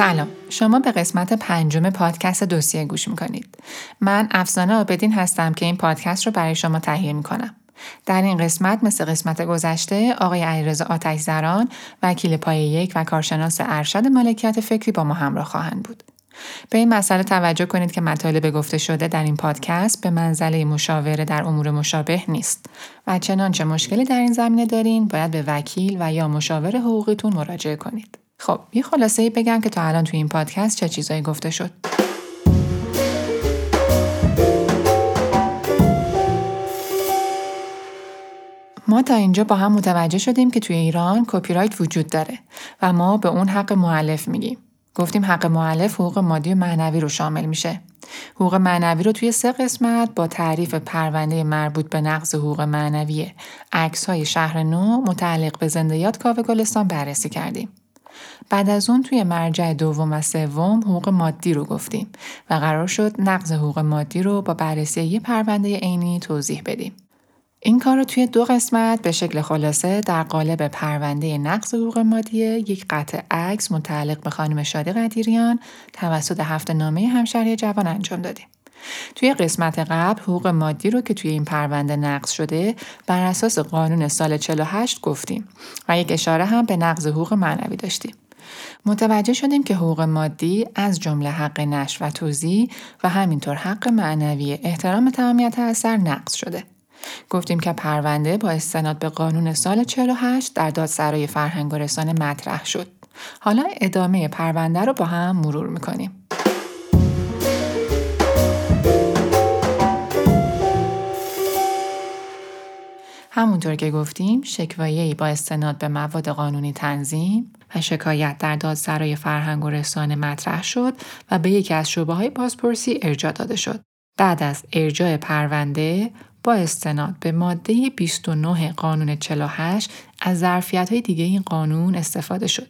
سلام. شما به قسمت پنجم پادکست دوسیه گوش می‌کنید. من افسانه آبدین هستم که این پادکست رو برای شما تهیه می‌کنم. در این قسمت مثل قسمت گذشته آقای علیرضا آتش زران وکیل پای یک و کارشناس ارشد مالکیت فکری با ما همراه خواهند بود. به این مسئله توجه کنید که مطالب گفته شده در این پادکست به منزله مشاوره در امور مشابه نیست و چنانچه مشکلی در این زمینه دارین باید به وکیل و یا مشاور حقوقیتون مراجعه کنید. خب یه خلاصه ای بگم که تا الان توی این پادکست چه چیزایی گفته شد. ما تا اینجا با هم متوجه شدیم که توی ایران کپی رایت وجود داره و ما به اون حق معلف میگیم. گفتیم حق معلف حقوق مادی و معنوی رو شامل میشه. حقوق معنوی رو توی سه قسمت با تعریف پرونده مربوط به نقض حقوق معنوی عکس های شهر نو متعلق به زندیات کاوه گلستان بررسی کردیم. بعد از اون توی مرجع دوم و سوم حقوق مادی رو گفتیم و قرار شد نقض حقوق مادی رو با بررسی یه پرونده عینی توضیح بدیم. این کار رو توی دو قسمت به شکل خلاصه در قالب پرونده نقض حقوق مادی یک قطع عکس متعلق به خانم شادی قدیریان توسط هفته نامه همشهری جوان انجام دادیم. توی قسمت قبل حقوق مادی رو که توی این پرونده نقض شده بر اساس قانون سال 48 گفتیم و یک اشاره هم به نقض حقوق معنوی داشتیم. متوجه شدیم که حقوق مادی از جمله حق نش و توضیح و همینطور حق معنوی احترام تمامیت اثر نقض شده. گفتیم که پرونده با استناد به قانون سال 48 در دادسرای فرهنگ و رسانه مطرح شد. حالا ادامه پرونده رو با هم مرور می‌کنیم. همونطور که گفتیم شکوایه با استناد به مواد قانونی تنظیم و شکایت در دادسرای فرهنگ و رسانه مطرح شد و به یکی از شعبه های بازپرسی ارجاع داده شد. بعد از ارجاع پرونده با استناد به ماده 29 قانون 48 از ظرفیت های دیگه این قانون استفاده شد.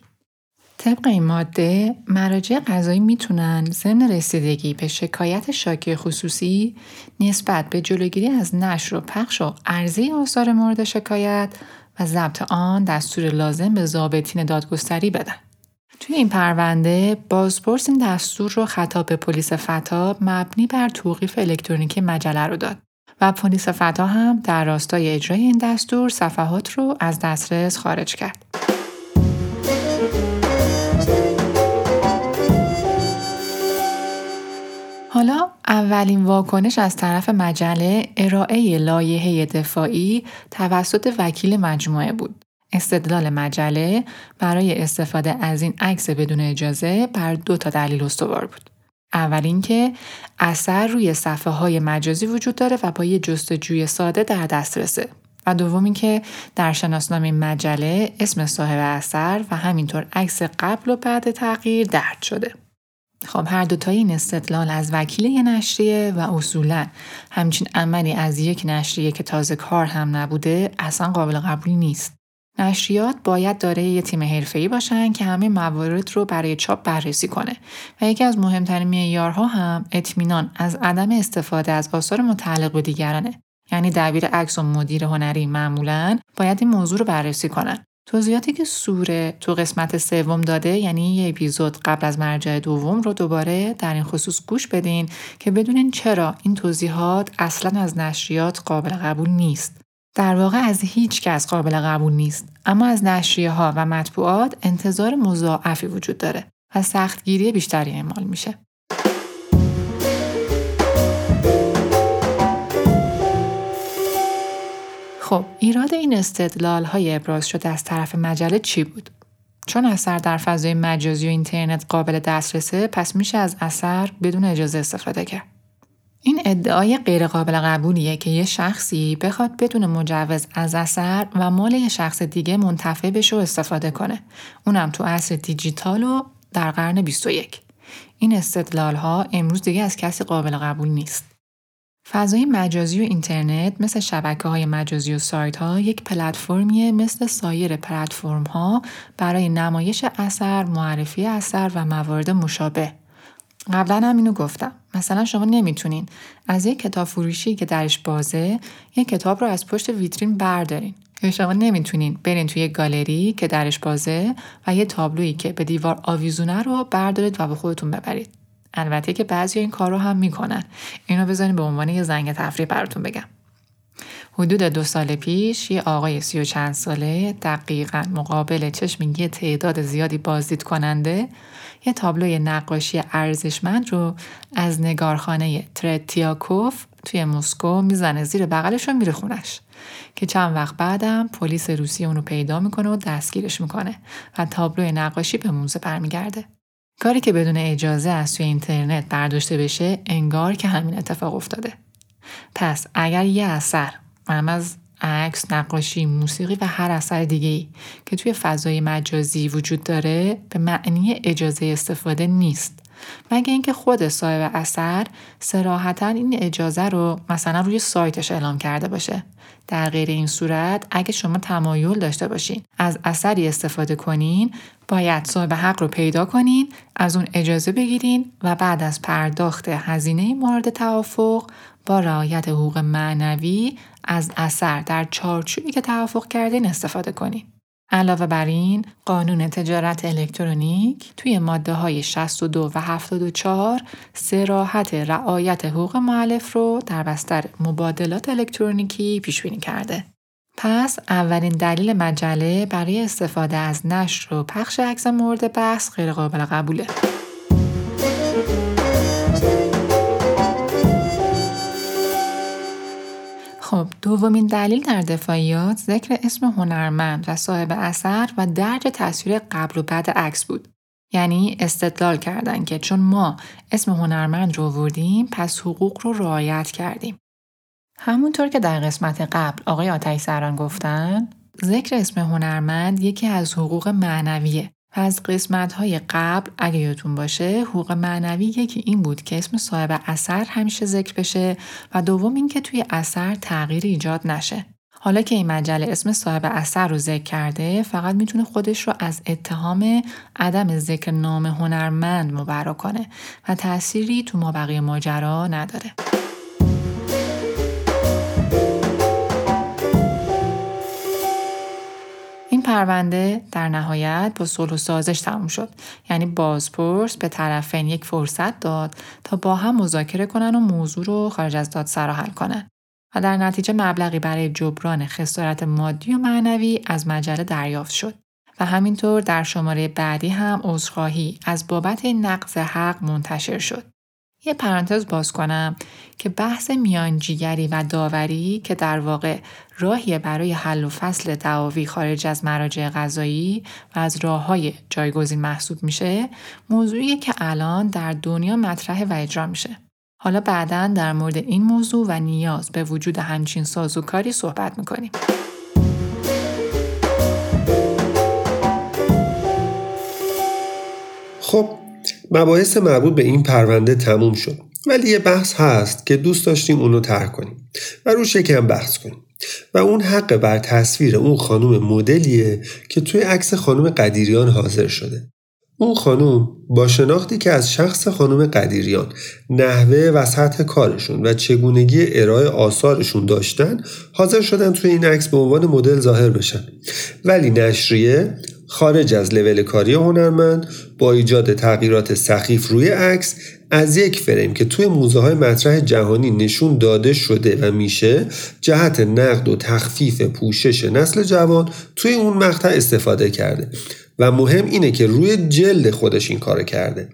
طبق این ماده مراجع قضایی می‌تونن ضمن رسیدگی به شکایت شاکی خصوصی نسبت به جلوگیری از نشر و پخش و عرضه آثار مورد شکایت و ضبط آن دستور لازم به ضابطین دادگستری بدن. توی این پرونده بازپرس این دستور رو خطاب به پلیس فتاب مبنی بر توقیف الکترونیکی مجله رو داد و پلیس فتا هم در راستای اجرای این دستور صفحات رو از دسترس خارج کرد. اولین واکنش از طرف مجله ارائه لایحه دفاعی توسط وکیل مجموعه بود. استدلال مجله برای استفاده از این عکس بدون اجازه بر دو تا دلیل استوار بود. اول اینکه اثر روی صفحه های مجازی وجود داره و با یه جستجوی ساده در دسترسه. و دوم اینکه در شناسنامه مجله اسم صاحب اثر و همینطور عکس قبل و بعد تغییر درد شده. خب هر دوتای این استدلال از وکیل یه نشریه و اصولا همچین عملی از یک نشریه که تازه کار هم نبوده اصلا قابل قبول نیست. نشریات باید داره یه تیم حرفه‌ای باشن که همه موارد رو برای چاپ بررسی کنه و یکی از مهمترین معیارها هم اطمینان از عدم استفاده از آثار متعلق به دیگرانه یعنی دبیر عکس و مدیر هنری معمولا باید این موضوع رو بررسی کنن توضیحاتی که سوره تو قسمت سوم داده یعنی یه اپیزود قبل از مرجع دوم رو دوباره در این خصوص گوش بدین که بدونین چرا این توضیحات اصلا از نشریات قابل قبول نیست در واقع از هیچ کس قابل قبول نیست اما از نشریه ها و مطبوعات انتظار مضاعفی وجود داره و سختگیری بیشتری اعمال میشه. خب ایراد این استدلال های ابراز شده از طرف مجله چی بود؟ چون اثر در فضای مجازی و اینترنت قابل دسترسه پس میشه از اثر بدون اجازه استفاده کرد. این ادعای غیرقابل قبولیه که یه شخصی بخواد بدون مجوز از اثر و مال یه شخص دیگه منتفع بشه و استفاده کنه. اونم تو عصر دیجیتال و در قرن 21. این استدلال ها امروز دیگه از کسی قابل قبول نیست. فضای مجازی و اینترنت مثل شبکه های مجازی و سایت ها یک پلتفرمیه مثل سایر پلتفرم ها برای نمایش اثر، معرفی اثر و موارد مشابه. قبلا هم اینو گفتم. مثلا شما نمی‌تونین از یک کتاب فروشی که درش بازه یک کتاب رو از پشت ویترین بردارین. یا شما نمی‌تونین برین توی گالری که درش بازه و یه تابلویی که به دیوار آویزونه رو بردارید و به خودتون ببرید. البته که بعضی این کار رو هم می‌کنن. اینو بذارین به عنوان یه زنگ تفریح براتون بگم. حدود دو سال پیش یه آقای سی و چند ساله دقیقا مقابل چشم یه تعداد زیادی بازدید کننده یه تابلوی نقاشی ارزشمند رو از نگارخانه ترتیاکوف توی مسکو می‌زنه زیر بغلش و میره خونش. که چند وقت بعدم پلیس روسیه اونو پیدا می‌کنه و دستگیرش می‌کنه و تابلوی نقاشی به موزه برمیگرده. کاری که بدون اجازه از توی اینترنت برداشته بشه انگار که همین اتفاق افتاده. پس اگر یه اثر هم از عکس، نقاشی، موسیقی و هر اثر دیگه ای که توی فضای مجازی وجود داره به معنی اجازه استفاده نیست. مگه اینکه خود صاحب اثر سراحتا این اجازه رو مثلا روی سایتش اعلام کرده باشه در غیر این صورت اگه شما تمایل داشته باشین از اثری استفاده کنین باید صاحب حق رو پیدا کنین از اون اجازه بگیرین و بعد از پرداخت هزینه مورد توافق با رعایت حقوق معنوی از اثر در چارچوبی که توافق کردین استفاده کنین. علاوه بر این قانون تجارت الکترونیک توی ماده های 62 و 74 سراحت رعایت حقوق معلف رو در بستر مبادلات الکترونیکی پیش بینی کرده. پس اولین دلیل مجله برای استفاده از نشر و پخش عکس مورد بحث غیرقابل قبوله. دومین دلیل در دفاعیات ذکر اسم هنرمند و صاحب اثر و درج تصویر قبل و بعد عکس بود. یعنی استدلال کردن که چون ما اسم هنرمند رو وردیم پس حقوق رو رعایت کردیم. همونطور که در قسمت قبل آقای آتش سران گفتن ذکر اسم هنرمند یکی از حقوق معنویه از قسمت های قبل اگه یادتون باشه حقوق معنوی یکی این بود که اسم صاحب اثر همیشه ذکر بشه و دوم اینکه توی اثر تغییر ایجاد نشه. حالا که این مجله اسم صاحب اثر رو ذکر کرده فقط می‌تونه خودش رو از اتهام عدم ذکر نام هنرمند مبرا کنه و تأثیری تو ما بقیه ماجرا نداره. پرونده در نهایت با صلح و سازش تموم شد. یعنی بازپرس به طرفین یک فرصت داد تا با هم مذاکره کنن و موضوع رو خارج از دادسرا حل کنن و در نتیجه مبلغی برای جبران خسارت مادی و معنوی از مجله دریافت شد. و همینطور در شماره بعدی هم عذرخواهی از بابت نقض حق منتشر شد. یه پرانتز باز کنم که بحث میانجیگری و داوری که در واقع راهی برای حل و فصل دعاوی خارج از مراجع قضایی و از راه های جایگزین محسوب میشه موضوعی که الان در دنیا مطرح و اجرا میشه. حالا بعدا در مورد این موضوع و نیاز به وجود همچین سازوکاری صحبت می‌کنیم. خب مباحث مربوط به این پرونده تموم شد. ولی یه بحث هست که دوست داشتیم اونو طرح کنیم و رو شکم بحث کنیم. و اون حق بر تصویر اون خانم مدلیه که توی عکس خانم قدیریان حاضر شده. اون خانم با شناختی که از شخص خانم قدیریان نحوه و سطح کارشون و چگونگی ارائه آثارشون داشتن حاضر شدن توی این عکس به عنوان مدل ظاهر بشن. ولی نشریه خارج از لول کاری هنرمند با ایجاد تغییرات سخیف روی عکس از یک فریم که توی موزه های مطرح جهانی نشون داده شده و میشه جهت نقد و تخفیف پوشش نسل جوان توی اون مقطع استفاده کرده. و مهم اینه که روی جلد خودش این کار کرده.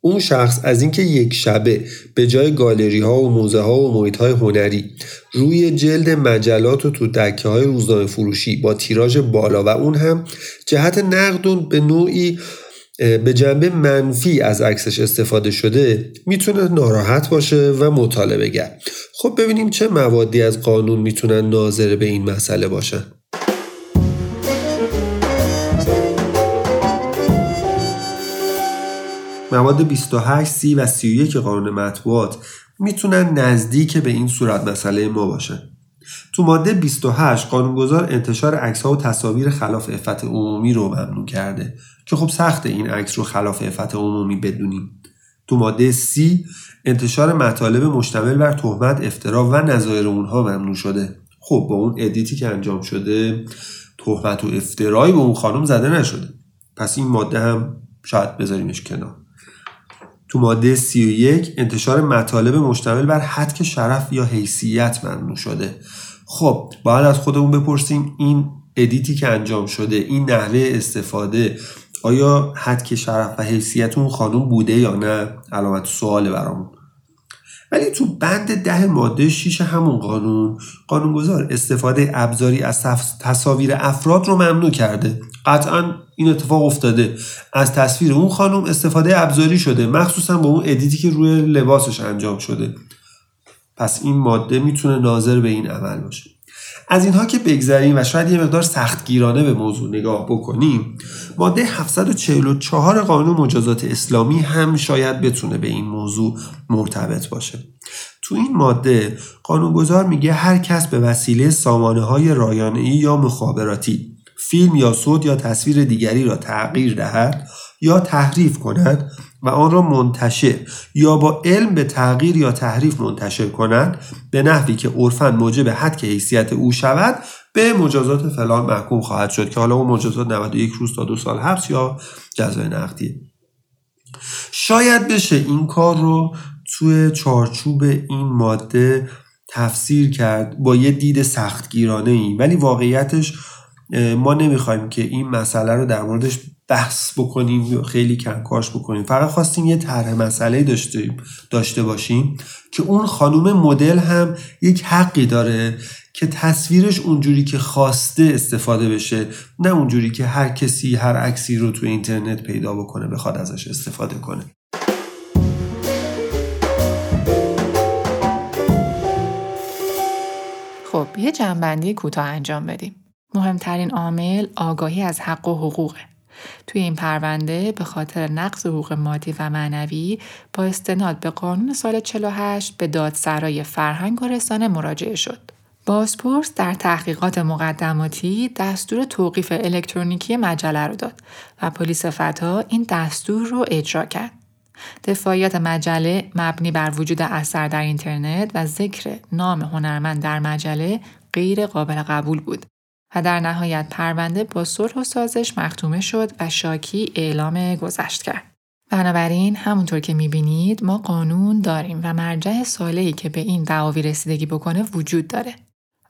اون شخص از اینکه یک شبه به جای گالری ها و موزه ها و محیط های هنری روی جلد مجلات و تو دکه های روزنامه فروشی با تیراژ بالا و اون هم جهت نقد به نوعی به جنبه منفی از عکسش استفاده شده می‌تونه ناراحت باشه و مطالبه گر خب ببینیم چه موادی از قانون می‌تونن ناظر به این مسئله باشن مواد 28, 30 و 31 قانون مطبوعات می‌تونن نزدیک به این صورت مسئله ما باشن. تو ماده 28 قانونگذار انتشار عکس ها و تصاویر خلاف افت عمومی رو ممنوع کرده. که خب سخت این عکس رو خلاف افت عمومی بدونیم. تو ماده سی انتشار مطالب مشتمل بر تهمت افترا و نظایر اونها ممنوع شده. خب با اون edit ی که انجام شده تهمت و افترایی به اون خانم زده نشده. پس این ماده هم شاید بذاریمش کنار. تو ماده 31 انتشار مطالب مشتمل بر هتک شرف یا حیثیت ممنوع شده. خب باید از خودمون بپرسیم این edit ی که انجام شده این نحوه استفاده آیا حد شرف و حیثیت اون خانم بوده یا نه؟ علامت سوال برامون. ولی تو بند ده ماده 6 همون قانون قانونگذار استفاده ابزاری از تصاویر افراد رو ممنوع کرده. قطعا این اتفاق افتاده. از تصویر اون خانم استفاده ابزاری شده مخصوصا با اون ادیتی که روی لباسش انجام شده. پس این ماده می‌تونه ناظر به این عمل باشه. از اینها که بگذریم و شاید یه مقدار سختگیرانه به موضوع نگاه بکنیم ماده 744 قانون مجازات اسلامی هم شاید بتونه به این موضوع مرتبط باشه. تو این ماده قانونگذار میگه هر کس به وسیله سامانه های رایانه یا مخابراتی فیلم یا صوت یا تصویر دیگری را تغییر دهد یا تحریف کند و آن را منتشر یا با علم به تغییر یا تحریف منتشر کند به نحوی که عرفا موجب حد حیثیت او شود به مجازات فلان محکوم خواهد شد که حالا اون مجازات 91 روز تا دو سال حبس یا جزای نقدی. شاید بشه این کار رو توی چارچوب این ماده تفسیر کرد با یه دید سختگیرانه ای ولی واقعیتش ما نمی‌خوایم که این مسئله رو در موردش بحث بکنیم خیلی کنکاش بکنیم. فقط خواستیم یه طرح مسئله داشته, داشته باشیم که اون خانوم مدل هم یک حقی داره که تصویرش اونجوری که خواسته استفاده بشه نه اونجوری که هر کسی هر عکسی رو تو اینترنت پیدا بکنه بخواد ازش استفاده کنه. خب یه جنبندی کوتاه انجام بدیم. مهمترین عامل آگاهی از حق و حقوقه. توی این پرونده به خاطر نقض حقوق مادی و معنوی با استناد به قانون سال 48 به دادسرای فرهنگ و رسانه مراجعه شد. بازپرس در تحقیقات مقدماتی دستور توقیف الکترونیکی مجله رو داد و پلیس فتا این دستور رو اجرا کرد. دفاعیات مجله مبنی بر وجود اثر در اینترنت و ذکر نام هنرمند در مجله غیر قابل قبول بود و در نهایت پرونده با صلح و سازش مختومه شد و شاکی اعلام گذشت کرد. بنابراین همونطور که می‌بینید ما قانون داریم و مرجع سالهی که به این دعاوی رسیدگی بکنه وجود داره.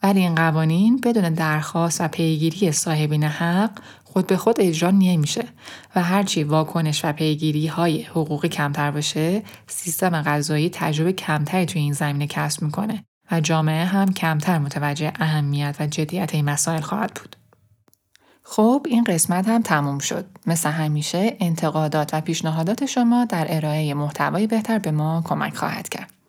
ولی این قوانین بدون درخواست و پیگیری صاحبین حق خود به خود اجرا نمیشه و هرچی واکنش و پیگیری های حقوقی کمتر باشه سیستم قضایی تجربه کمتری توی این زمینه کسب می‌کنه و جامعه هم کمتر متوجه اهمیت و جدیت این مسائل خواهد بود. خب این قسمت هم تموم شد. مثل همیشه انتقادات و پیشنهادات شما در ارائه محتوای بهتر به ما کمک خواهد کرد.